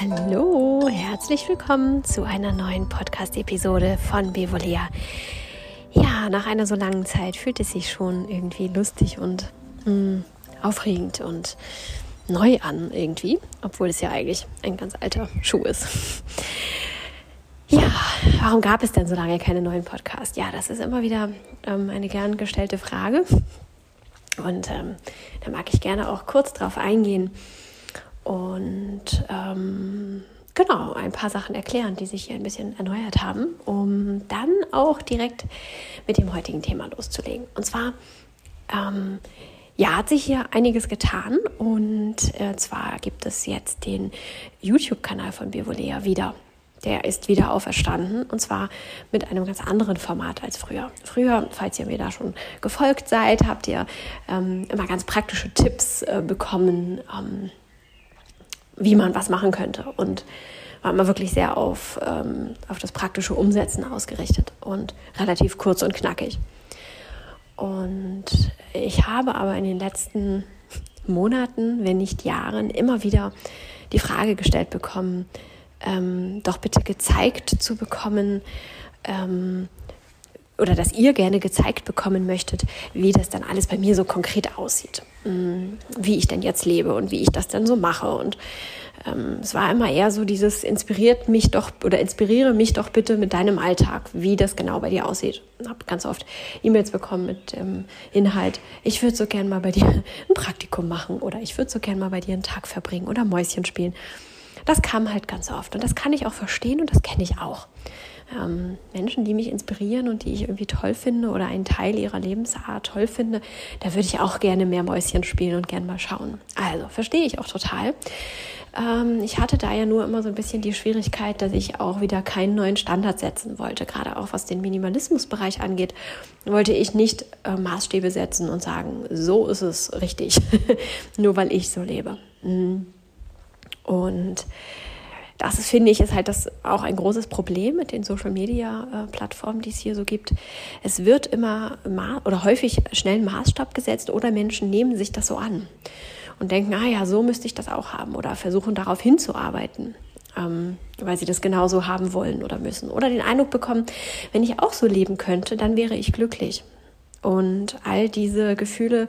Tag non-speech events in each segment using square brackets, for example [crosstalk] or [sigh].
Hallo, herzlich willkommen zu einer neuen Podcast-Episode von Bevolia. Ja, nach einer so langen Zeit fühlt es sich schon irgendwie lustig und mh, hm, aufregend und neu an irgendwie, obwohl es ja eigentlich ein ganz alter Schuh ist. Ja, warum gab es denn so lange keine neuen Podcasts? Ja, das ist immer wieder ähm, eine gern gestellte Frage. Und ähm, da mag ich gerne auch kurz drauf eingehen und ähm, genau ein paar Sachen erklären, die sich hier ein bisschen erneuert haben, um dann auch direkt mit dem heutigen Thema loszulegen. Und zwar ähm, ja, hat sich hier einiges getan und äh, zwar gibt es jetzt den YouTube-Kanal von Bivolea wieder. Der ist wieder auferstanden und zwar mit einem ganz anderen Format als früher. Früher, falls ihr mir da schon gefolgt seid, habt ihr ähm, immer ganz praktische Tipps äh, bekommen, ähm, wie man was machen könnte und war immer wirklich sehr auf, ähm, auf das praktische Umsetzen ausgerichtet und relativ kurz und knackig. Und ich habe aber in den letzten Monaten, wenn nicht Jahren, immer wieder die Frage gestellt bekommen, ähm, doch bitte gezeigt zu bekommen, ähm, oder dass ihr gerne gezeigt bekommen möchtet, wie das dann alles bei mir so konkret aussieht, mm, wie ich denn jetzt lebe und wie ich das dann so mache. Und ähm, es war immer eher so dieses inspiriert mich doch oder inspiriere mich doch bitte mit deinem Alltag, wie das genau bei dir aussieht. Ich habe ganz oft E-Mails bekommen mit dem Inhalt, ich würde so gern mal bei dir [laughs] ein Praktikum machen oder ich würde so gern mal bei dir einen Tag verbringen oder Mäuschen spielen. Das kam halt ganz oft und das kann ich auch verstehen und das kenne ich auch ähm, Menschen, die mich inspirieren und die ich irgendwie toll finde oder einen Teil ihrer Lebensart toll finde, da würde ich auch gerne mehr Mäuschen spielen und gerne mal schauen. Also verstehe ich auch total. Ähm, ich hatte da ja nur immer so ein bisschen die Schwierigkeit, dass ich auch wieder keinen neuen Standard setzen wollte, gerade auch was den Minimalismusbereich angeht, wollte ich nicht äh, Maßstäbe setzen und sagen, so ist es richtig, [laughs] nur weil ich so lebe. Mhm. Und das finde ich, ist halt das auch ein großes Problem mit den Social Media äh, Plattformen, die es hier so gibt. Es wird immer oder häufig schnell ein Maßstab gesetzt oder Menschen nehmen sich das so an und denken, ah ja, so müsste ich das auch haben oder versuchen darauf hinzuarbeiten. Ähm, weil sie das genauso haben wollen oder müssen. Oder den Eindruck bekommen, wenn ich auch so leben könnte, dann wäre ich glücklich. Und all diese Gefühle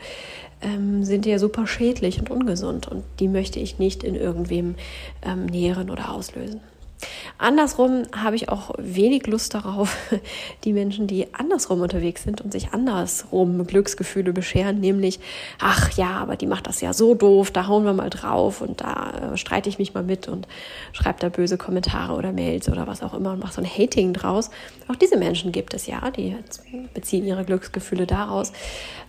ähm, sind ja super schädlich und ungesund und die möchte ich nicht in irgendwem ähm, nähren oder auslösen. Andersrum habe ich auch wenig Lust darauf, [laughs] die Menschen, die andersrum unterwegs sind und sich andersrum Glücksgefühle bescheren, nämlich, ach ja, aber die macht das ja so doof, da hauen wir mal drauf und da äh, streite ich mich mal mit und schreibe da böse Kommentare oder Mails oder was auch immer und mache so ein Hating draus. Auch diese Menschen gibt es ja, die beziehen ihre Glücksgefühle daraus.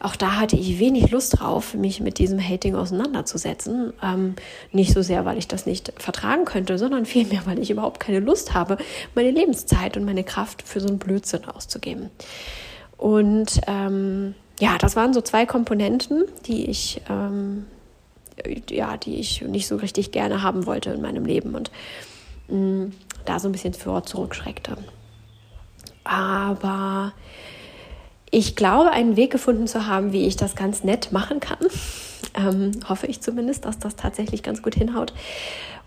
Auch da hatte ich wenig Lust drauf, mich mit diesem Hating auseinanderzusetzen. Ähm, nicht so sehr, weil ich das nicht vertragen könnte, sondern vielmehr, weil ich überhaupt keine Lust habe, meine Lebenszeit und meine Kraft für so einen Blödsinn auszugeben. Und ähm, ja, das waren so zwei Komponenten, die ich ähm, ja, die ich nicht so richtig gerne haben wollte in meinem Leben und mh, mm, da so ein bisschen vor zurückschreckte. Aber ich glaube, einen Weg gefunden zu haben, wie ich das ganz nett machen kann. [laughs] Ähm, hoffe ich zumindest, dass das tatsächlich ganz gut hinhaut.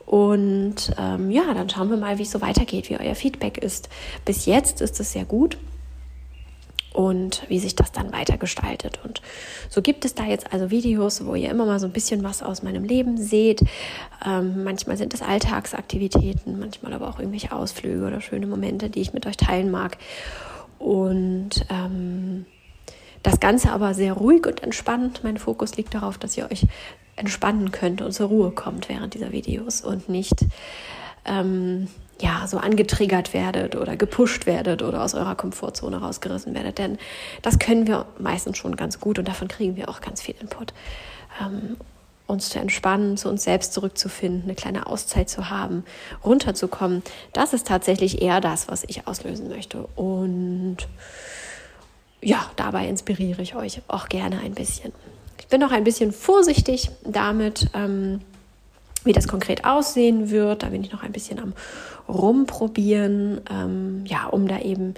Und ähm, ja, dann schauen wir mal, wie es so weitergeht, wie euer Feedback ist. Bis jetzt ist es sehr gut und wie sich das dann weiter gestaltet. Und so gibt es da jetzt also Videos, wo ihr immer mal so ein bisschen was aus meinem Leben seht. Ähm, manchmal sind es Alltagsaktivitäten, manchmal aber auch irgendwelche Ausflüge oder schöne Momente, die ich mit euch teilen mag. Und ähm, das Ganze aber sehr ruhig und entspannt. Mein Fokus liegt darauf, dass ihr euch entspannen könnt und zur Ruhe kommt während dieser Videos und nicht ähm, ja, so angetriggert werdet oder gepusht werdet oder aus eurer Komfortzone rausgerissen werdet. Denn das können wir meistens schon ganz gut und davon kriegen wir auch ganz viel Input. Ähm, uns zu entspannen, zu uns selbst zurückzufinden, eine kleine Auszeit zu haben, runterzukommen, das ist tatsächlich eher das, was ich auslösen möchte. Und ja, dabei inspiriere ich euch auch gerne ein bisschen. Ich bin auch ein bisschen vorsichtig damit, ähm, wie das konkret aussehen wird, da bin ich noch ein bisschen am Rumprobieren, ähm, ja, um da eben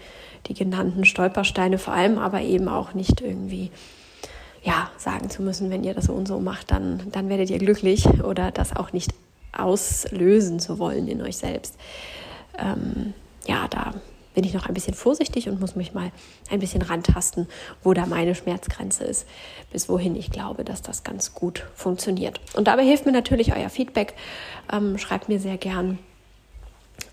die genannten Stolpersteine vor allem aber eben auch nicht irgendwie ja, sagen zu müssen, wenn ihr das so und so macht, dann, dann werdet ihr glücklich oder das auch nicht auslösen zu wollen in euch selbst. Ähm, ja, da bin ich noch ein bisschen vorsichtig und muss mich mal ein bisschen rantasten, wo da meine Schmerzgrenze ist, bis wohin ich glaube, dass das ganz gut funktioniert. Und dabei hilft mir natürlich euer Feedback. Ähm, schreibt mir sehr gern,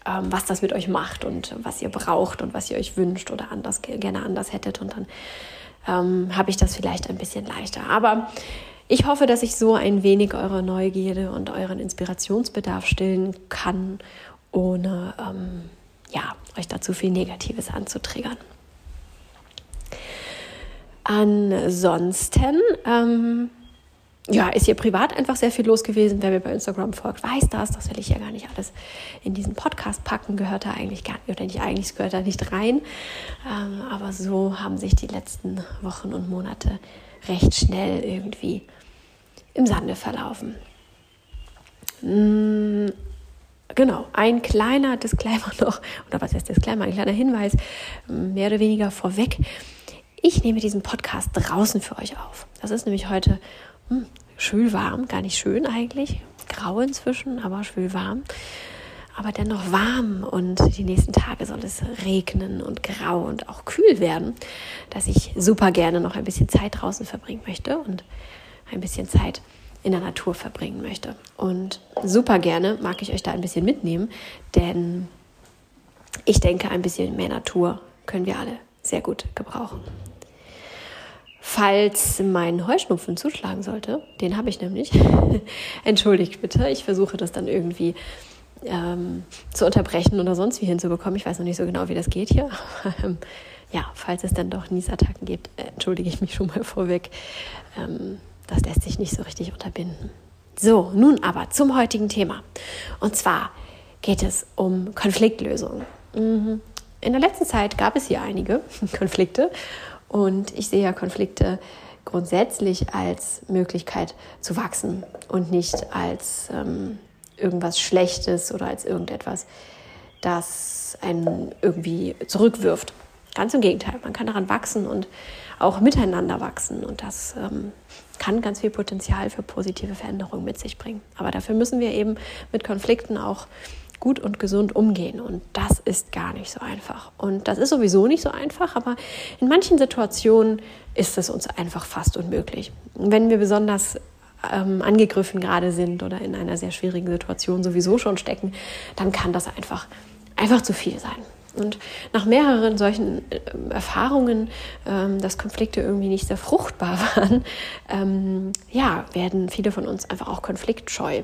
ähm, was das mit euch macht und was ihr braucht und was ihr euch wünscht oder anders gerne anders hättet. Und dann ähm, habe ich das vielleicht ein bisschen leichter. Aber ich hoffe, dass ich so ein wenig eure Neugierde und euren Inspirationsbedarf stillen kann, ohne ähm, ja, euch dazu viel Negatives anzutriggern. Ansonsten ähm, ja, ist hier privat einfach sehr viel los gewesen. Wer mir bei Instagram folgt, weiß das. Das will ich ja gar nicht alles in diesen Podcast packen. Gehört da eigentlich gar nicht, oder nicht eigentlich, gehört da nicht rein. Ähm, aber so haben sich die letzten Wochen und Monate recht schnell irgendwie im Sande verlaufen. Genau, ein kleiner Disclaimer [laughs] noch, oder was heißt Disclaimer, ein kleiner Hinweis, mehr oder weniger vorweg. Ich nehme diesen Podcast draußen für euch auf. Das ist nämlich heute hm, schön warm, gar nicht schön eigentlich, grau inzwischen, aber schön warm. Aber dennoch warm und die nächsten Tage soll es regnen und grau und auch kühl werden, dass ich super gerne noch ein bisschen Zeit draußen verbringen möchte und ein bisschen Zeit in der Natur verbringen möchte. Und super gerne mag ich euch da ein bisschen mitnehmen, denn ich denke, ein bisschen mehr Natur können wir alle sehr gut gebrauchen. Falls mein Heuschnupfen zuschlagen sollte, den habe ich nämlich, [laughs] entschuldigt bitte, ich versuche das dann irgendwie ähm, zu unterbrechen oder sonst wie hinzubekommen. Ich weiß noch nicht so genau, wie das geht hier. [laughs] ja, falls es dann doch Niesattacken gibt, äh, entschuldige ich mich schon mal vorweg. Ähm, das lässt sich nicht so richtig unterbinden. So, nun aber zum heutigen Thema. Und zwar geht es um Konfliktlösungen. Mhm. In der letzten Zeit gab es hier einige [laughs] Konflikte und ich sehe ja Konflikte grundsätzlich als Möglichkeit zu wachsen und nicht als ähm, irgendwas Schlechtes oder als irgendetwas, das einen irgendwie zurückwirft. Ganz im Gegenteil, man kann daran wachsen und auch miteinander wachsen und das ähm, kann ganz viel Potenzial für positive Veränderungen mit sich bringen. Aber dafür müssen wir eben mit Konflikten auch gut und gesund umgehen. Und das ist gar nicht so einfach. Und das ist sowieso nicht so einfach, aber in manchen Situationen ist es uns einfach fast unmöglich. Wenn wir besonders ähm, angegriffen gerade sind oder in einer sehr schwierigen Situation sowieso schon stecken, dann kann das einfach, einfach zu viel sein. Und nach mehreren solchen äh, Erfahrungen, ähm, dass Konflikte irgendwie nicht sehr fruchtbar [laughs] waren, ähm, ja, werden viele von uns einfach auch konfliktscheu.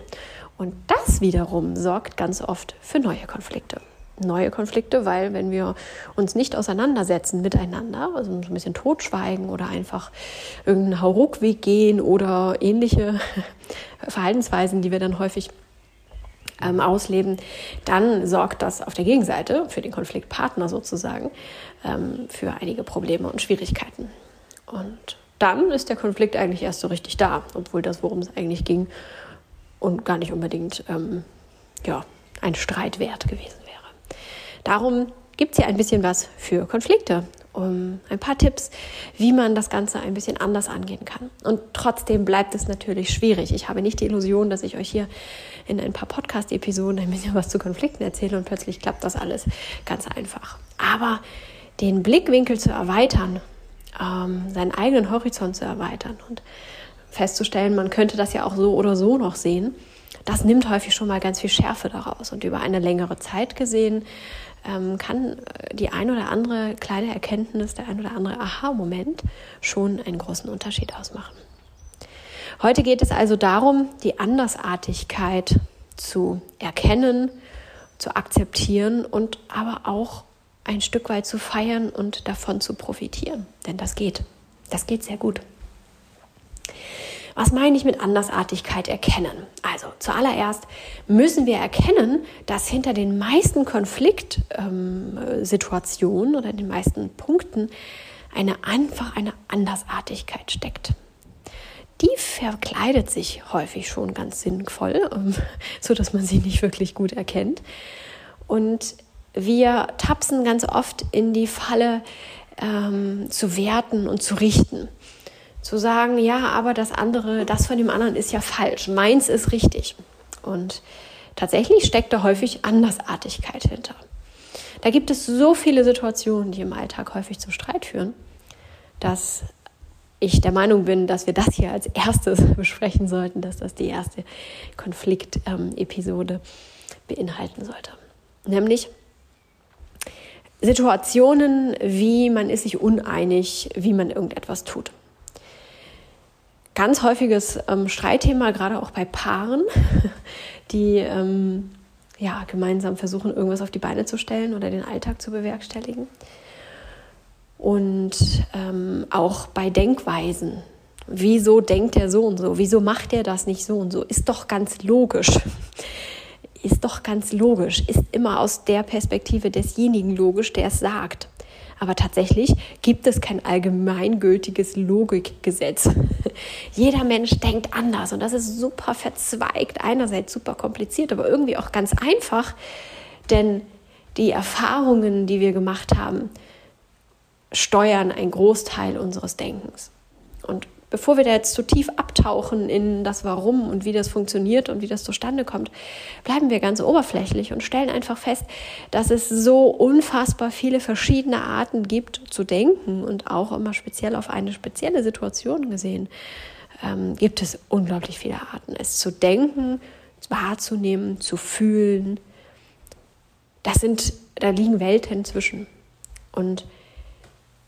Und das wiederum sorgt ganz oft für neue Konflikte. Neue Konflikte, weil wenn wir uns nicht auseinandersetzen miteinander, also ein bisschen totschweigen oder einfach irgendeinen Hauruckweg gehen oder ähnliche [laughs] Verhaltensweisen, die wir dann häufig ähm, ausleben, dann sorgt das auf der Gegenseite, für den Konfliktpartner sozusagen, ähm, für einige Probleme und Schwierigkeiten. Und dann ist der Konflikt eigentlich erst so richtig da, obwohl das, worum es eigentlich ging, und gar nicht unbedingt ähm, ja, ein Streit wert gewesen wäre. Darum gibt es hier ein bisschen was für Konflikte, um ein paar Tipps, wie man das Ganze ein bisschen anders angehen kann. Und trotzdem bleibt es natürlich schwierig. Ich habe nicht die Illusion, dass ich euch hier in ein paar Podcast-Episoden ein bisschen was zu Konflikten erzähle und plötzlich klappt das alles ganz einfach. Aber den Blickwinkel zu erweitern, ähm, seinen eigenen Horizont zu erweitern und festzustellen, man könnte das ja auch so oder so noch sehen, das nimmt häufig schon mal ganz viel Schärfe daraus. Und über eine längere Zeit gesehen ähm, kann äh, die ein oder andere kleine Erkenntnis, der ein oder andere Aha-Moment schon einen großen Unterschied ausmachen. Heute geht es also darum, die Andersartigkeit zu erkennen, zu akzeptieren und aber auch ein Stück weit zu feiern und davon zu profitieren. Denn das geht. Das geht sehr gut. Was meine ich mit Andersartigkeit erkennen? Also zuallererst müssen wir erkennen, dass hinter den meisten Konfliktsituationen ähm, oder den meisten Punkten eine einfach eine Andersartigkeit steckt. die verkleidet sich häufig schon ganz sinnvoll, ähm, [laughs] so dass man sie nicht wirklich gut erkennt. Und wir tapsen ganz oft in die Falle, ähm, zu werten und zu richten. Zu sagen, ja, aber das andere, das von dem anderen ist ja falsch, meins ist richtig. Und tatsächlich steckt da häufig Andersartigkeit hinter. Da gibt es so viele Situationen, die im Alltag häufig zum Streit führen, dass ich der Meinung bin, dass wir das hier als erstes [laughs] besprechen sollten, dass das die erste Konfliktepisode beinhalten sollte. Nämlich Situationen, wie man ist sich uneinig, wie man irgendetwas tut. Ganz häufiges ähm, Streitthema, gerade auch bei Paaren, [laughs] die ähm, ja, gemeinsam versuchen, irgendwas auf die Beine zu stellen oder den Alltag zu bewerkstelligen. Und ähm, auch bei Denkweisen. Wieso denkt er so und so? Wieso macht er das nicht so und so? Ist doch ganz logisch. Ist doch ganz logisch. Ist immer aus der Perspektive desjenigen logisch, der es sagt. Aber tatsächlich gibt es kein allgemeingültiges Logikgesetz. [laughs] Jeder Mensch denkt anders und das ist super verzweigt, einerseits super kompliziert, aber irgendwie auch ganz einfach, denn die Erfahrungen, die wir gemacht haben, steuern einen Großteil unseres Denkens. Und bevor wir da jetzt zu tief abtauchen in das Warum und wie das funktioniert und wie das zustande kommt, bleiben wir ganz oberflächlich und stellen einfach fest, dass es so unfassbar viele verschiedene Arten gibt zu denken und auch immer speziell auf eine spezielle Situation gesehen, ähm, gibt es unglaublich viele Arten. Es zu denken, wahrzunehmen, zu fühlen, das sind, da liegen Welten zwischen. Und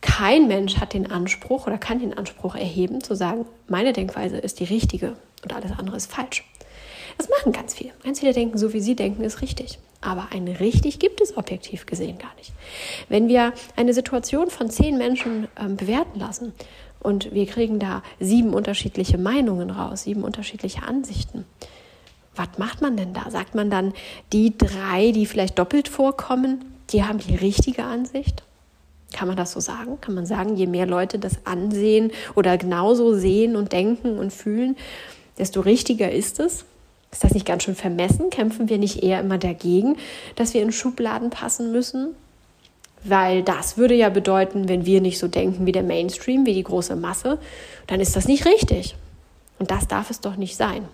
kein Mensch hat den Anspruch oder kann den Anspruch erheben, zu sagen, meine Denkweise ist die richtige und alles andere ist falsch. Das machen ganz viele. Ganz viele denken, so wie sie denken, ist richtig. Aber ein richtig gibt es objektiv gesehen gar nicht. Wenn wir eine Situation von zehn Menschen ähm, bewerten lassen und wir kriegen da sieben unterschiedliche Meinungen raus, sieben unterschiedliche Ansichten, was macht man denn da? Sagt man dann, die drei, die vielleicht doppelt vorkommen, die haben die richtige Ansicht? Kann man das so sagen? Kann man sagen, je mehr Leute das ansehen oder genauso sehen und denken und fühlen, desto richtiger ist es? Ist das nicht ganz schön vermessen? Kämpfen wir nicht eher immer dagegen, dass wir in Schubladen passen müssen? Weil das würde ja bedeuten, wenn wir nicht so denken wie der Mainstream, wie die große Masse, dann ist das nicht richtig. Und das darf es doch nicht sein.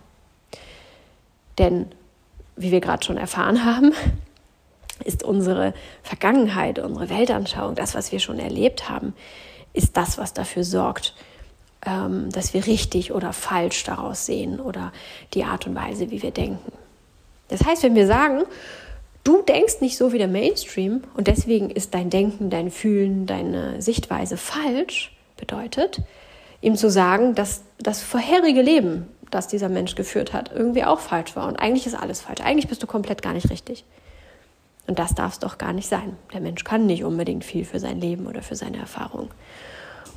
Denn, wie wir gerade schon erfahren [laughs] haben, ist unsere Vergangenheit, unsere Weltanschauung, das, was wir schon erlebt haben, ist das, was dafür sorgt, ähm, dass wir richtig oder falsch daraus sehen oder die Art und Weise, wie wir denken. Das heißt, wenn wir sagen, du denkst nicht so wie der Mainstream und deswegen ist dein Denken, dein Fühlen, deine Sichtweise falsch, bedeutet, ihm zu sagen, dass das vorherige Leben, das dieser Mensch geführt hat, irgendwie auch falsch war. Und eigentlich ist alles falsch. Eigentlich bist du komplett gar nicht richtig. Und das darf es doch gar nicht sein. Der Mensch kann nicht unbedingt viel für sein Leben oder für seine Erfahrung.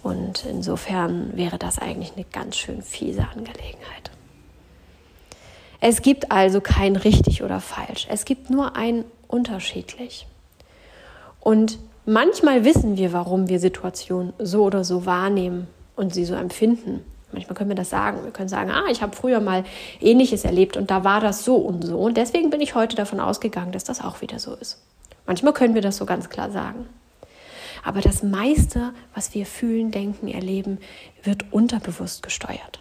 Und insofern wäre das eigentlich eine ganz schön fiese Angelegenheit. Es gibt also kein richtig oder falsch. Es gibt nur ein unterschiedlich. Und manchmal wissen wir, warum wir Situationen so oder so wahrnehmen und sie so empfinden. Manchmal können wir das sagen. Wir können sagen, ah, ich habe früher mal Ähnliches erlebt und da war das so und so. Und deswegen bin ich heute davon ausgegangen, dass das auch wieder so ist. Manchmal können wir das so ganz klar sagen. Aber das meiste, was wir fühlen, denken, erleben, wird unterbewusst gesteuert.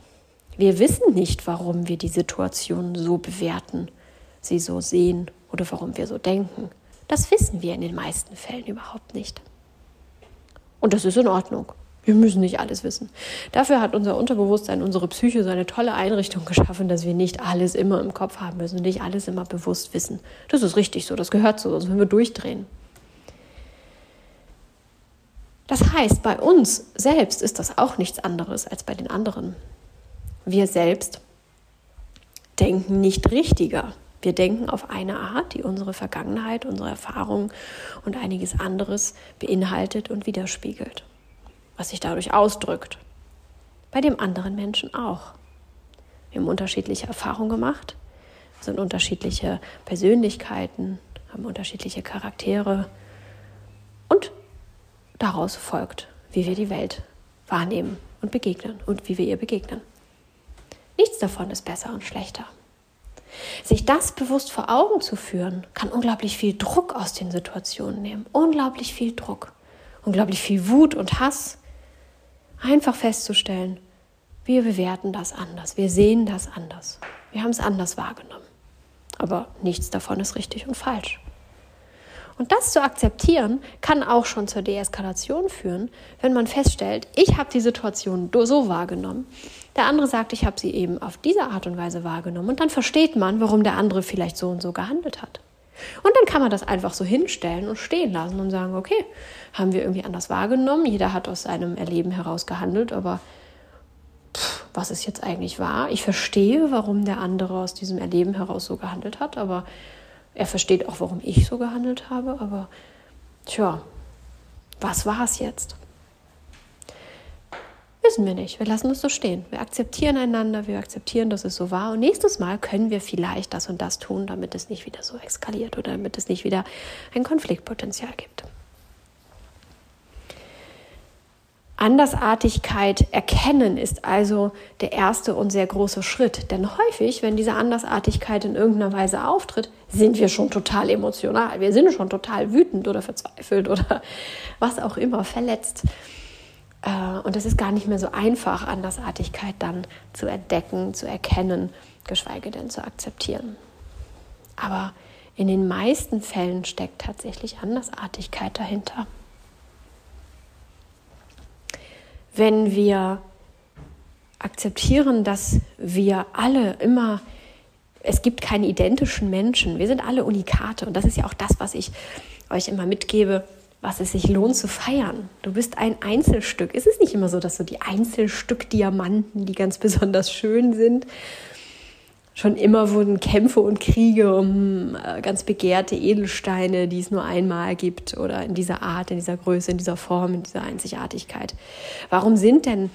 Wir wissen nicht, warum wir die Situation so bewerten, sie so sehen oder warum wir so denken. Das wissen wir in den meisten Fällen überhaupt nicht. Und das ist in Ordnung. Wir müssen nicht alles wissen. Dafür hat unser Unterbewusstsein, unsere Psyche so eine tolle Einrichtung geschaffen, dass wir nicht alles immer im Kopf haben müssen, nicht alles immer bewusst wissen. Das ist richtig so, das gehört so, sonst würden wir durchdrehen. Das heißt, bei uns selbst ist das auch nichts anderes als bei den anderen. Wir selbst denken nicht richtiger. Wir denken auf eine Art, die unsere Vergangenheit, unsere Erfahrungen und einiges anderes beinhaltet und widerspiegelt was sich dadurch ausdrückt. Bei dem anderen Menschen auch. Wir haben unterschiedliche Erfahrungen gemacht, sind unterschiedliche Persönlichkeiten, haben unterschiedliche Charaktere und daraus folgt, wie wir die Welt wahrnehmen und begegnen und wie wir ihr begegnen. Nichts davon ist besser und schlechter. Sich das bewusst vor Augen zu führen, kann unglaublich viel Druck aus den Situationen nehmen. Unglaublich viel Druck. Unglaublich viel Wut und Hass. Einfach festzustellen, wir bewerten das anders. Wir sehen das anders. Wir haben es anders wahrgenommen. Aber nichts davon ist richtig und falsch. Und das zu akzeptieren, kann auch schon zur Deeskalation führen, wenn man feststellt, ich habe die Situation so wahrgenommen. Der andere sagt, ich habe sie eben auf diese Art und Weise wahrgenommen. Und dann versteht man, warum der andere vielleicht so und so gehandelt hat. Und dann kann man das einfach so hinstellen und stehen lassen und sagen, okay, haben wir irgendwie anders wahrgenommen. Jeder hat aus seinem Erleben heraus gehandelt, aber pff, was ist jetzt eigentlich wahr? Ich verstehe, warum der andere aus diesem Erleben heraus so gehandelt hat, aber er versteht auch, warum ich so gehandelt habe, aber tja, was war es jetzt? Wissen wir nicht. Wir lassen es so stehen. Wir akzeptieren einander, wir akzeptieren, dass es so war. Und nächstes Mal können wir vielleicht das und das tun, damit es nicht wieder so eskaliert oder damit es nicht wieder ein Konfliktpotenzial gibt. Andersartigkeit erkennen ist also der erste und sehr große Schritt. Denn häufig, wenn diese Andersartigkeit in irgendeiner Weise auftritt, sind wir schon total emotional. Wir sind schon total wütend oder verzweifelt oder was auch immer, verletzt. Äh, und es ist gar nicht mehr so einfach, Andersartigkeit dann zu entdecken, zu erkennen, geschweige denn zu akzeptieren. Aber in den meisten Fällen steckt tatsächlich Andersartigkeit dahinter. wenn wir akzeptieren, dass wir alle immer, es gibt keine identischen Menschen, wir sind alle Unikate und das ist ja auch das, was ich euch immer mitgebe, was es sich lohnt zu feiern. Du bist ein Einzelstück. Es ist nicht immer so, dass so die Einzelstück-Diamanten, die ganz besonders schön sind, Schon immer wurden Kämpfe und Kriege um äh, ganz begehrte Edelsteine, die es nur einmal gibt oder in dieser Art, in dieser Größe, in dieser Form, in dieser Einzigartigkeit. Warum sind denn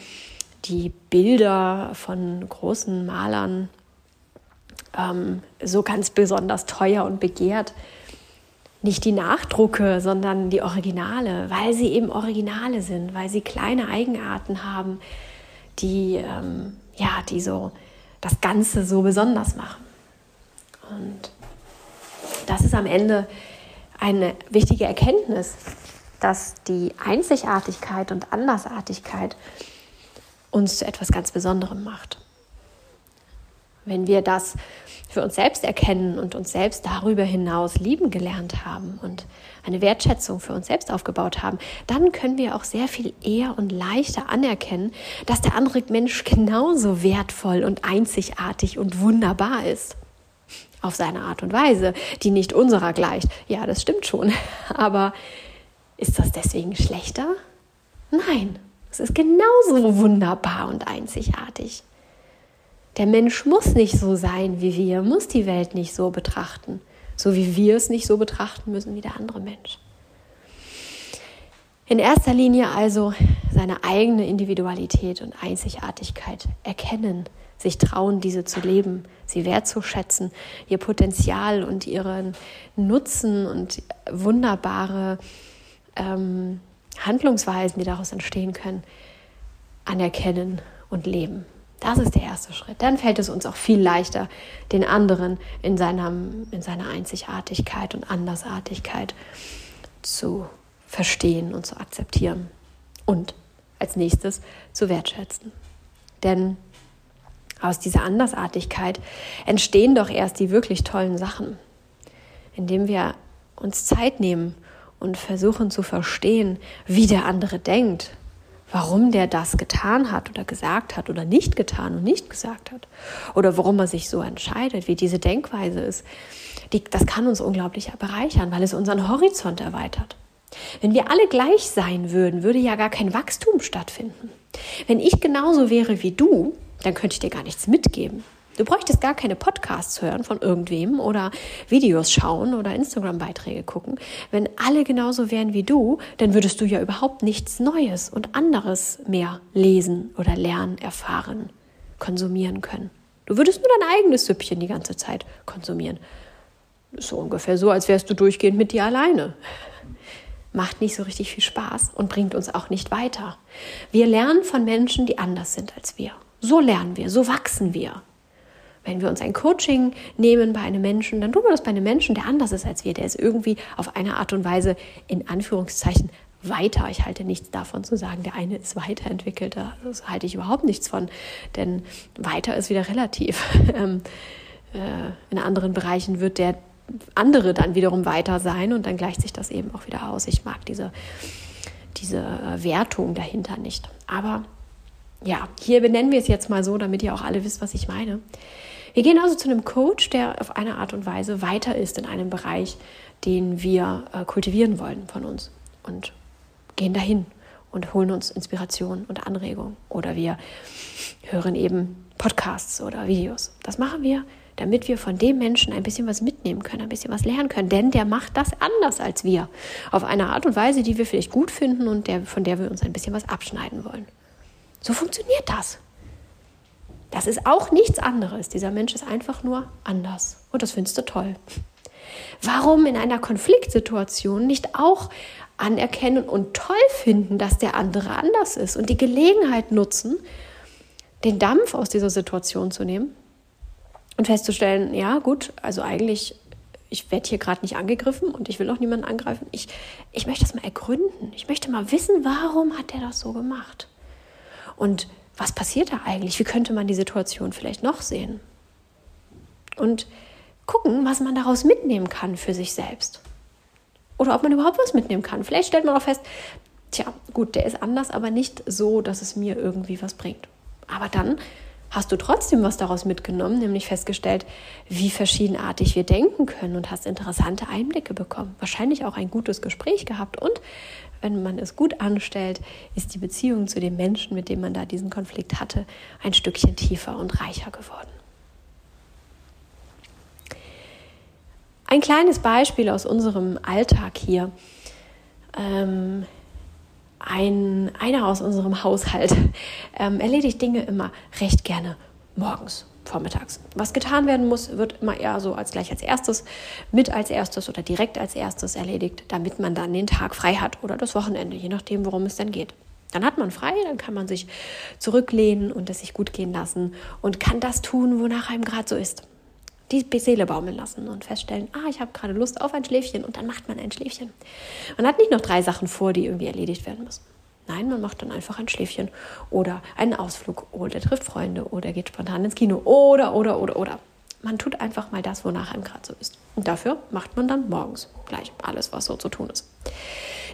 die Bilder von großen Malern ähm, so ganz besonders teuer und begehrt? Nicht die Nachdrucke, sondern die Originale, weil sie eben Originale sind, weil sie kleine Eigenarten haben, die, ähm, ja, die so das Ganze so besonders machen. Und das ist am Ende eine wichtige Erkenntnis, dass die Einzigartigkeit und Andersartigkeit uns zu etwas ganz Besonderem macht. Wenn wir das für uns selbst erkennen und uns selbst darüber hinaus lieben gelernt haben und eine Wertschätzung für uns selbst aufgebaut haben, dann können wir auch sehr viel eher und leichter anerkennen, dass der andere Mensch genauso wertvoll und einzigartig und wunderbar ist. Auf seine Art und Weise, die nicht unserer gleicht. Ja, das stimmt schon. [laughs] Aber ist das deswegen schlechter? Nein, es ist genauso wunderbar und einzigartig. Der Mensch muss nicht so sein wie wir, muss die Welt nicht so betrachten, so wie wir es nicht so betrachten müssen wie der andere Mensch. In erster Linie also seine eigene Individualität und Einzigartigkeit erkennen, sich trauen, diese zu leben, sie wertzuschätzen, ihr Potenzial und ihren Nutzen und wunderbare ähm, Handlungsweisen, die daraus entstehen können, anerkennen und leben. Das ist der erste Schritt. Dann fällt es uns auch viel leichter, den anderen in, seinem, in seiner Einzigartigkeit und Andersartigkeit zu verstehen und zu akzeptieren. Und als nächstes zu wertschätzen. Denn aus dieser Andersartigkeit entstehen doch erst die wirklich tollen Sachen, indem wir uns Zeit nehmen und versuchen zu verstehen, wie der andere denkt, warum der das getan hat oder gesagt hat oder nicht getan und nicht gesagt hat. Oder warum er sich so entscheidet, wie diese Denkweise ist. Die, das kann uns unglaublich bereichern, weil es unseren Horizont erweitert. Wenn wir alle gleich sein würden, würde ja gar kein Wachstum stattfinden. Wenn ich genauso wäre wie du, dann könnte ich dir gar nichts mitgeben. Du bräuchtest gar keine Podcasts hören von irgendwem oder Videos schauen oder Instagram-Beiträge gucken. Wenn alle genauso wären wie du, dann würdest du ja überhaupt nichts Neues und anderes mehr lesen oder lernen, erfahren, konsumieren können. Du würdest nur dein eigenes Süppchen die ganze Zeit konsumieren. So ungefähr so, als wärst du durchgehend mit dir alleine. Macht nicht so richtig viel Spaß und bringt uns auch nicht weiter. Wir lernen von Menschen, die anders sind als wir. So lernen wir, so wachsen wir. Wenn wir uns ein Coaching nehmen bei einem Menschen, dann tun wir das bei einem Menschen, der anders ist als wir. Der ist irgendwie auf eine Art und Weise in Anführungszeichen weiter. Ich halte nichts davon zu sagen, der eine ist weiterentwickelt. Das halte ich überhaupt nichts von, denn weiter ist wieder relativ. [laughs] Ähm, äh, in anderen Bereichen wird der andere dann wiederum weiter sein und dann gleicht sich das eben auch wieder aus. Ich mag diese, diese Wertung dahinter nicht. Aber ja, hier benennen wir es jetzt mal so, damit ihr auch alle wisst, was ich meine. Wir gehen also zu einem Coach, der auf eine Art und Weise weiter ist in einem Bereich, den wir äh, kultivieren wollen von uns und gehen dahin und holen uns Inspiration und Anregung oder wir hören eben Podcasts oder Videos. Das machen wir, damit wir von dem Menschen ein bisschen was mitnehmen können, ein bisschen was lernen können, denn der macht das anders als wir, auf eine Art und Weise, die wir vielleicht gut finden und der, von der wir uns ein bisschen was abschneiden wollen. So funktioniert das. Das ist auch nichts anderes. Dieser Mensch ist einfach nur anders. Und das findest du toll. Warum in einer Konfliktsituation nicht auch anerkennen und toll finden, dass der andere anders ist und die Gelegenheit nutzen, den Dampf aus dieser Situation zu nehmen und festzustellen, ja gut, also eigentlich, ich werde hier gerade nicht angegriffen und ich will auch niemanden angreifen. Ich, ich möchte das mal ergründen. Ich möchte mal wissen, warum hat der das so gemacht? Und was passiert da eigentlich? Wie könnte man die Situation vielleicht noch sehen? Und gucken, was man daraus mitnehmen kann für sich selbst. Oder ob man überhaupt was mitnehmen kann. Vielleicht stellt man auch fest, tja, gut, der ist anders, aber nicht so, dass es mir irgendwie was bringt. Aber dann hast du trotzdem was daraus mitgenommen, nämlich festgestellt, wie verschiedenartig wir denken können und hast interessante Einblicke bekommen. Wahrscheinlich auch ein gutes Gespräch gehabt und wenn man es gut anstellt, ist die Beziehung zu dem Menschen, mit dem man da diesen Konflikt hatte, ein Stückchen tiefer und reicher geworden. Ein kleines Beispiel aus unserem Alltag hier. Ähm, ein, einer aus unserem Haushalt ähm, erledigt Dinge immer recht gerne morgens vormittags. Was getan werden muss, wird immer eher so als gleich als erstes, mit als erstes oder direkt als erstes erledigt, damit man dann den Tag frei hat oder das Wochenende, je nachdem, worum es denn geht. Dann hat man frei, dann kann man sich zurücklehnen und es sich gut gehen lassen und kann das tun, wonach einem gerade so ist. Die Seele baumeln lassen und feststellen, ah, ich habe gerade Lust auf ein Schläfchen und dann macht man ein Schläfchen. Man hat nicht noch drei Sachen vor, die irgendwie erledigt werden müssen. Nein, man macht dann einfach ein Schläfchen oder einen Ausflug oder trifft Freunde oder geht spontan ins Kino oder, oder, oder, oder. Man tut einfach mal das, wonach einem gerade so ist. Und dafür macht man dann morgens gleich alles, was so zu tun ist.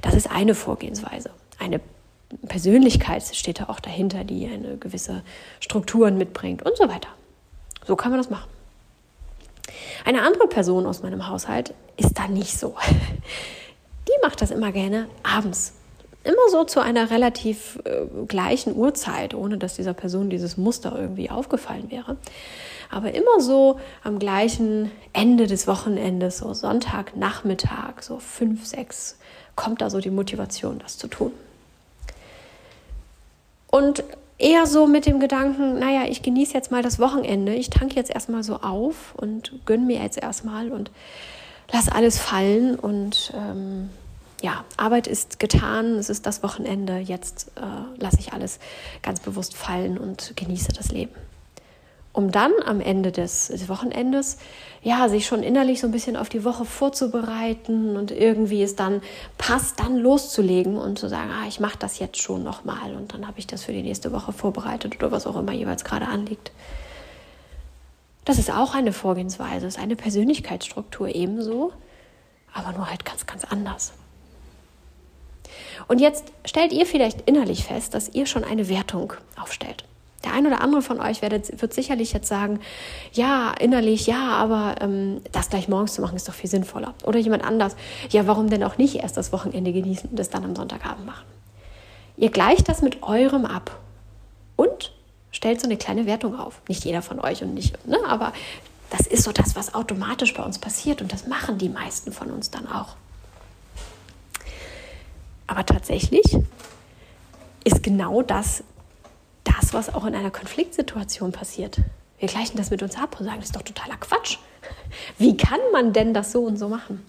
Das ist eine Vorgehensweise. Eine Persönlichkeit steht da auch dahinter, die eine gewisse Strukturen mitbringt und so weiter. So kann man das machen. Eine andere Person aus meinem Haushalt ist da nicht so. [laughs] Die macht das immer gerne abends immer so zu einer relativ äh, gleichen Uhrzeit, ohne dass dieser Person dieses Muster irgendwie aufgefallen wäre. Aber immer so am gleichen Ende des Wochenendes, so Sonntagnachmittag, so fünf, sechs, kommt da so die Motivation, das zu tun. Und eher so mit dem Gedanken, naja, ich genieße jetzt mal das Wochenende, ich tanke jetzt erstmal so auf und gönne mir jetzt erstmal und lass alles fallen und ähm, ja, Arbeit ist getan, es ist das Wochenende, jetzt äh, lasse ich alles ganz bewusst fallen und genieße das Leben. Um dann am Ende des, des, Wochenendes, ja, sich schon innerlich so ein bisschen auf die Woche vorzubereiten und irgendwie es dann passt, dann loszulegen und zu sagen, ah, ich mache das jetzt schon nochmal und dann habe ich das für die nächste Woche vorbereitet oder was auch immer jeweils gerade anliegt. Das ist auch eine Vorgehensweise, ist eine Persönlichkeitsstruktur ebenso, aber nur halt ganz, ganz anders. Und jetzt stellt ihr vielleicht innerlich fest, dass ihr schon eine Wertung aufstellt. Der ein oder andere von euch wird, wird sicherlich jetzt sagen, ja, innerlich, ja, aber ähm, das gleich morgens zu machen ist doch viel sinnvoller. Oder jemand anders, ja, warum denn auch nicht erst das Wochenende genießen und es dann am Sonntagabend machen? Ihr gleicht das mit eurem ab und stellt so eine kleine Wertung auf. Nicht jeder von euch und nicht, ne, aber das ist so das, was automatisch bei uns passiert und das machen die meisten von uns dann auch. Aber tatsächlich ist genau das das, was auch in einer Konfliktsituation passiert. Wir gleichen das mit uns ab und sagen, das ist doch totaler Quatsch. Wie kann man denn das so und so machen?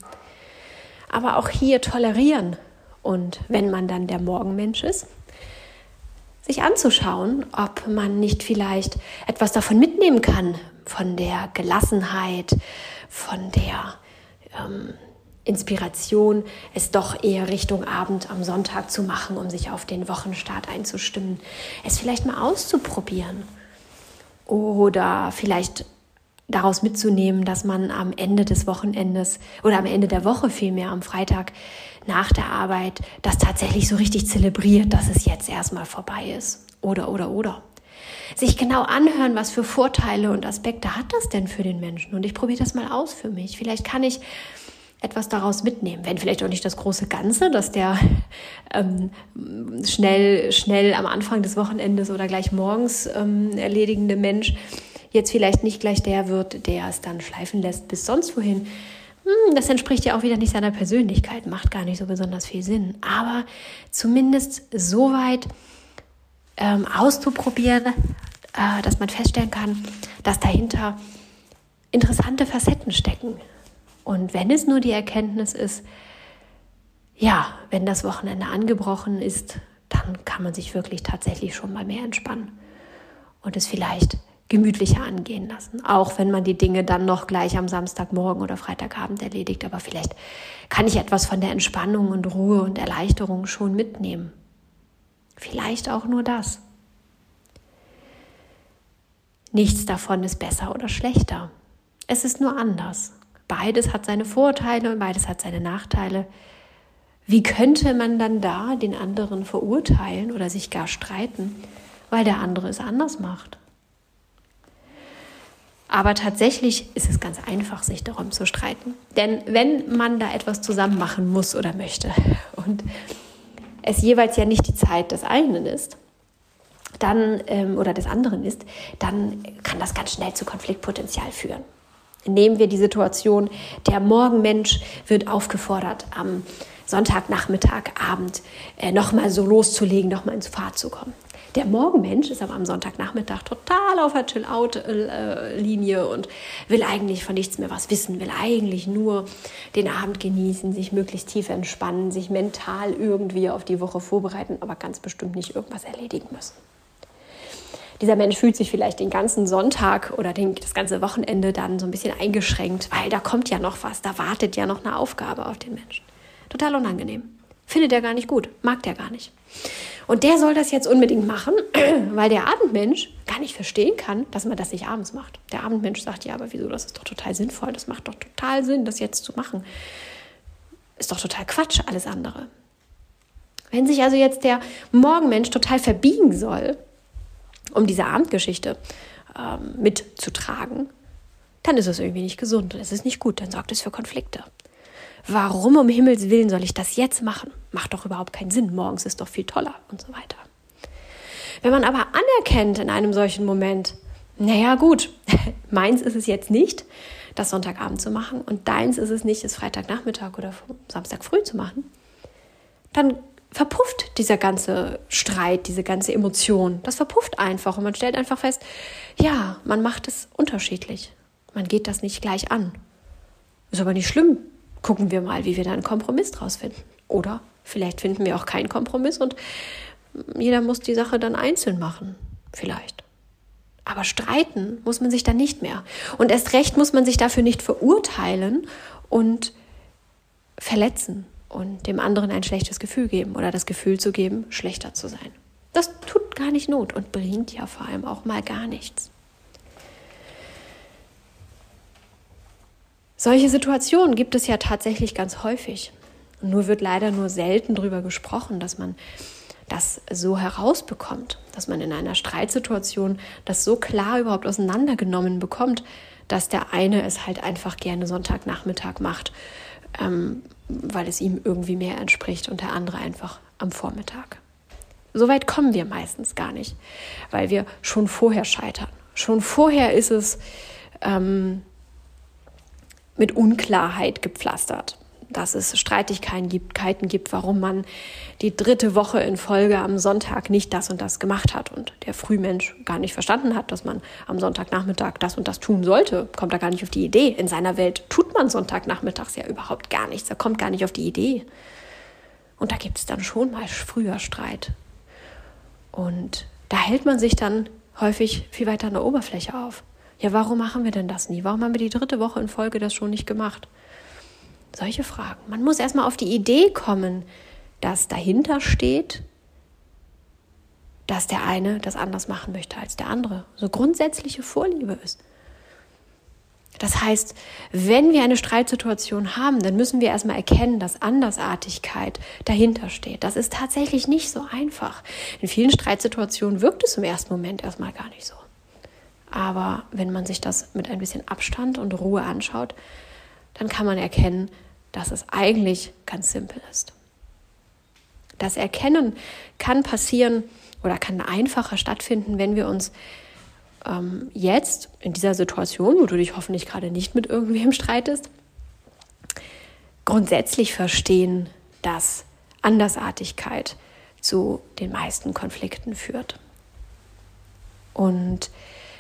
Aber auch hier tolerieren. Und wenn man dann der Morgenmensch ist, sich anzuschauen, ob man nicht vielleicht etwas davon mitnehmen kann, von der Gelassenheit, von der ähm, Inspiration, es doch eher Richtung Abend am Sonntag zu machen, um sich auf den Wochenstart einzustimmen, es vielleicht mal auszuprobieren oder vielleicht daraus mitzunehmen, dass man am Ende des Wochenendes oder am Ende der Woche vielmehr am Freitag nach der Arbeit das tatsächlich so richtig zelebriert, dass es jetzt erstmal vorbei ist. Oder, oder, oder. Sich genau anhören, was für Vorteile und Aspekte hat das denn für den Menschen. Und ich probiere das mal aus für mich. Vielleicht kann ich etwas daraus mitnehmen. Wenn vielleicht auch nicht das große Ganze, dass der ähm, schnell, schnell am Anfang des Wochenendes oder gleich morgens ähm, erledigende Mensch jetzt vielleicht nicht gleich der wird, der es dann schleifen lässt bis sonst wohin. Hm, das entspricht ja auch wieder nicht seiner Persönlichkeit, macht gar nicht so besonders viel Sinn. Aber zumindest so weit ähm, auszuprobieren, äh, dass man feststellen kann, dass dahinter interessante Facetten stecken. Und wenn es nur die Erkenntnis ist, ja, wenn das Wochenende angebrochen ist, dann kann man sich wirklich tatsächlich schon mal mehr entspannen und es vielleicht gemütlicher angehen lassen. Auch wenn man die Dinge dann noch gleich am Samstagmorgen oder Freitagabend erledigt. Aber vielleicht kann ich etwas von der Entspannung und Ruhe und Erleichterung schon mitnehmen. Vielleicht auch nur das. Nichts davon ist besser oder schlechter. Es ist nur anders. Beides hat seine Vorteile und beides hat seine Nachteile. Wie könnte man dann da den anderen verurteilen oder sich gar streiten, weil der andere es anders macht? Aber tatsächlich ist es ganz einfach, sich darum zu streiten. Denn wenn man da etwas zusammen machen muss oder möchte und es jeweils ja nicht die Zeit des einen ist, dann ähm, oder des anderen ist, dann kann das ganz schnell zu Konfliktpotenzial führen. Nehmen wir die Situation, der Morgenmensch wird aufgefordert, am Sonntagnachmittag, Abend äh, nochmal so loszulegen, nochmal ins Fahrt zu kommen. Der Morgenmensch ist aber am Sonntagnachmittag total auf der Chill-Out-Linie und will eigentlich von nichts mehr was wissen, will eigentlich nur den Abend genießen, sich möglichst tief entspannen, sich mental irgendwie auf die Woche vorbereiten, aber ganz bestimmt nicht irgendwas erledigen müssen. Dieser Mensch fühlt sich vielleicht den ganzen Sonntag oder den, das ganze Wochenende dann so ein bisschen eingeschränkt, weil da kommt ja noch was, da wartet ja noch eine Aufgabe auf den Menschen. Total unangenehm. Findet er gar nicht gut, mag der gar nicht. Und der soll das jetzt unbedingt machen, [clears throat] weil der Abendmensch gar nicht verstehen kann, dass man das nicht abends macht. Der Abendmensch sagt, ja, aber wieso, das ist doch total sinnvoll, das macht doch total Sinn, das jetzt zu machen. Ist doch total Quatsch, alles andere. Wenn sich also jetzt der Morgenmensch total verbiegen soll, um diese Abendgeschichte ähm, mitzutragen, dann ist es irgendwie nicht gesund und es ist nicht gut, dann sorgt es für Konflikte. Warum um Himmels Willen soll ich das jetzt machen? Macht doch überhaupt keinen Sinn. Morgens ist doch viel toller und so weiter. Wenn man aber anerkennt in einem solchen Moment, naja gut, [laughs] meins ist es jetzt nicht, das Sonntagabend zu machen und deins ist es nicht, das Freitagnachmittag oder Samstag früh zu machen, dann verpufft dieser ganze Streit, diese ganze Emotion. Das verpufft einfach und man stellt einfach fest, ja, man macht es unterschiedlich. Man geht das nicht gleich an. Ist aber nicht schlimm gucken wir mal, wie wir da einen Kompromiss draus finden. Oder vielleicht finden wir auch keinen Kompromiss und jeder muss die Sache dann einzeln machen. Vielleicht. Aber streiten muss man sich dann nicht mehr. Und erst recht muss man sich dafür nicht verurteilen und verletzen und dem anderen ein schlechtes Gefühl geben oder das Gefühl zu geben, schlechter zu sein. Das tut gar nicht Not und bringt ja vor allem auch mal gar nichts. Solche Situationen gibt es ja tatsächlich ganz häufig. nur wird leider nur selten darüber gesprochen, dass man das so herausbekommt, dass man in einer Streitsituation das so klar überhaupt auseinandergenommen bekommt, dass der eine es halt einfach gerne Sonntagnachmittag macht, ähm, weil es ihm irgendwie mehr entspricht und der andere einfach am Vormittag. So weit kommen wir meistens gar nicht, weil wir schon vorher scheitern. Schon vorher ist es ähm, mit Unklarheit gepflastert. Dass es Streitigkeiten gibt, gibt, warum man die dritte Woche in Folge am Sonntag nicht das und das gemacht hat und der Frühmensch gar nicht verstanden hat, dass man am Sonntagnachmittag das und das tun sollte, kommt da gar nicht auf die Idee. In seiner Welt tut man Sonntagnachmittags ja überhaupt gar nichts, er kommt gar nicht auf die Idee. Und da gibt es dann schon mal früher Streit. Und da hält man sich dann häufig viel weiter an der Oberfläche auf. Ja, warum machen wir denn das nie? Warum haben wir die dritte Woche in Folge das schon nicht gemacht? Solche Fragen. Man muss erstmal auf die Idee kommen, dass dahinter steht, dass der eine das anders machen möchte als der andere. So grundsätzliche Vorliebe ist. Das heißt, wenn wir eine Streitsituation haben, dann müssen wir erstmal erkennen, dass Andersartigkeit dahinter steht. Das ist tatsächlich nicht so einfach. In vielen Streitsituationen wirkt es im ersten Moment erstmal gar nicht so. Aber wenn man sich das mit ein bisschen Abstand und Ruhe anschaut, dann kann man erkennen, dass es eigentlich ganz simpel ist. Das Erkennen kann passieren oder kann einfacher stattfinden, wenn wir uns ähm, jetzt in dieser Situation, wo du dich hoffentlich gerade nicht mit irgendwem [laughs] streitest, grundsätzlich verstehen, dass Andersartigkeit zu den meisten Konflikten führt. Und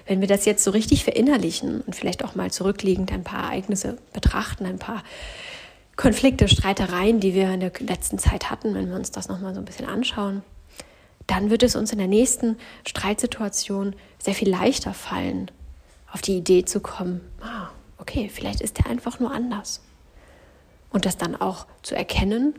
wenn wir das jetzt so richtig verinnerlichen und vielleicht auch mal zurückliegend ein paar Ereignisse betrachten, ein paar Konflikte, Streitereien, die wir in der letzten Zeit hatten, wenn wir uns das nochmal so ein bisschen anschauen, dann wird es uns in der nächsten Streitsituation sehr viel leichter fallen, auf die Idee zu kommen, ah, okay, vielleicht ist er einfach nur anders. Und das dann auch zu erkennen,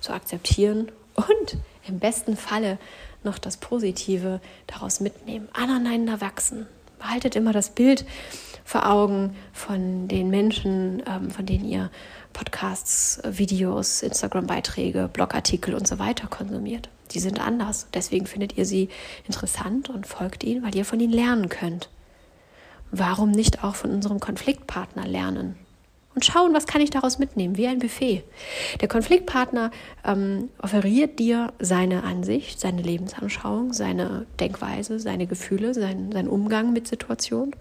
zu akzeptieren und im besten Falle noch das Positive daraus mitnehmen, aneinander wachsen. Behaltet immer das Bild vor Augen von den Menschen, ähm, von denen ihr Podcasts, Videos, Instagram-Beiträge, Blogartikel und so weiter konsumiert. Die sind anders. Deswegen findet ihr sie interessant und folgt ihnen, weil ihr von ihnen lernen könnt. Warum nicht auch von unserem Konfliktpartner lernen? Und schauen, was kann ich daraus mitnehmen, wie ein Buffet. Der Konfliktpartner ähm, offeriert dir seine Ansicht, seine Lebensanschauung, seine Denkweise, seine Gefühle, sein, seinen Umgang mit Situationen.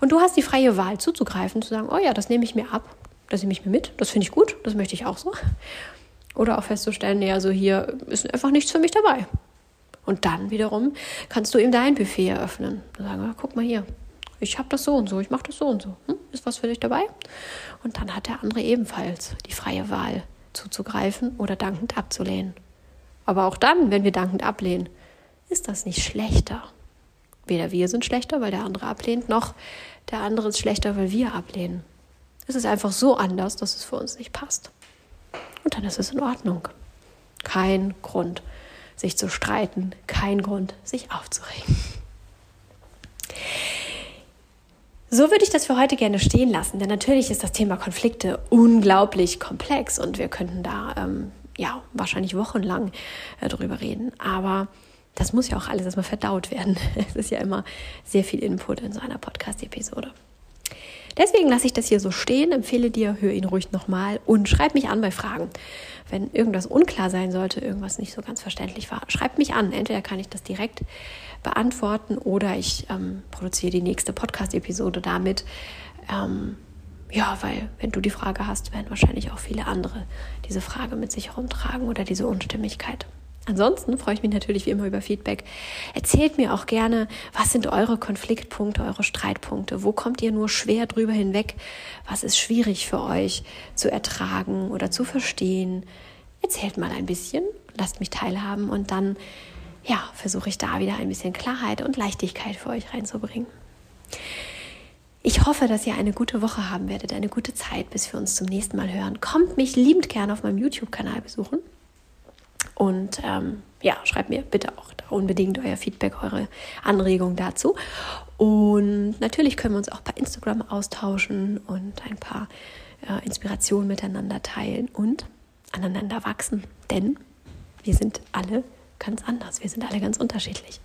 Und du hast die freie Wahl zuzugreifen, zu sagen, oh ja, das nehme ich mir ab, das nehme ich mir mit, das finde ich gut, das möchte ich auch so. Oder auch festzustellen, ja, so hier ist einfach nichts für mich dabei. Und dann wiederum kannst du ihm dein Buffet eröffnen. Und sagen, ah, guck mal hier, ich habe das so und so, ich mache das so und so. Hm? Ist was für dich dabei? Und dann hat der andere ebenfalls die freie Wahl zuzugreifen oder dankend abzulehnen. Aber auch dann, wenn wir dankend ablehnen, ist das nicht schlechter. Weder wir sind schlechter, weil der andere ablehnt, noch der andere ist schlechter, weil wir ablehnen. Es ist einfach so anders, dass es für uns nicht passt. Und dann ist es in Ordnung. Kein Grund, sich zu streiten, kein Grund, sich aufzuregen. So würde ich das für heute gerne stehen lassen, denn natürlich ist das Thema Konflikte unglaublich komplex und wir könnten da ähm, ja wahrscheinlich wochenlang äh, drüber reden. Aber das muss ja auch alles erstmal verdaut werden. [laughs] Es ist ja immer sehr viel Input in so einer Podcast-Episode. Deswegen lasse ich das hier so stehen, empfehle dir, hör ihn ruhig nochmal und schreib mich an bei Fragen. Wenn irgendwas unklar sein sollte, irgendwas nicht so ganz verständlich war, schreib mich an. Entweder kann ich das direkt beantworten oder ich ähm, produziere die nächste Podcast-Episode damit. Ähm, ja, weil wenn du die Frage hast, werden wahrscheinlich auch viele andere diese Frage mit sich herumtragen oder diese Unstimmigkeit. Ansonsten freue ich mich natürlich wie immer über Feedback. Erzählt mir auch gerne, was sind eure Konfliktpunkte, eure Streitpunkte? Wo kommt ihr nur schwer drüber hinweg? Was ist schwierig für euch zu ertragen oder zu verstehen? Erzählt mal ein bisschen, lasst mich teilhaben und dann, ja, versuche ich da wieder ein bisschen Klarheit und Leichtigkeit für euch reinzubringen. Ich hoffe, dass ihr eine gute Woche haben werdet, eine gute Zeit, bis wir uns zum nächsten Mal hören. Kommt mich liebend gerne auf meinem YouTube-Kanal besuchen. Und ähm, ja, schreibt mir bitte auch da unbedingt euer Feedback, eure Anregungen dazu. Und natürlich können wir uns auch bei Instagram austauschen und ein paar äh, Inspirationen miteinander teilen und aneinander wachsen. Denn wir sind alle ganz anders, wir sind alle ganz unterschiedlich.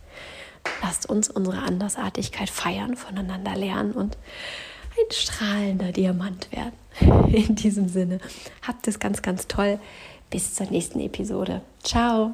Lasst uns unsere Andersartigkeit feiern, voneinander lernen und ein strahlender Diamant werden. [laughs] In diesem Sinne, habt es ganz, ganz toll. Bis zur nächsten Episode. Ciao.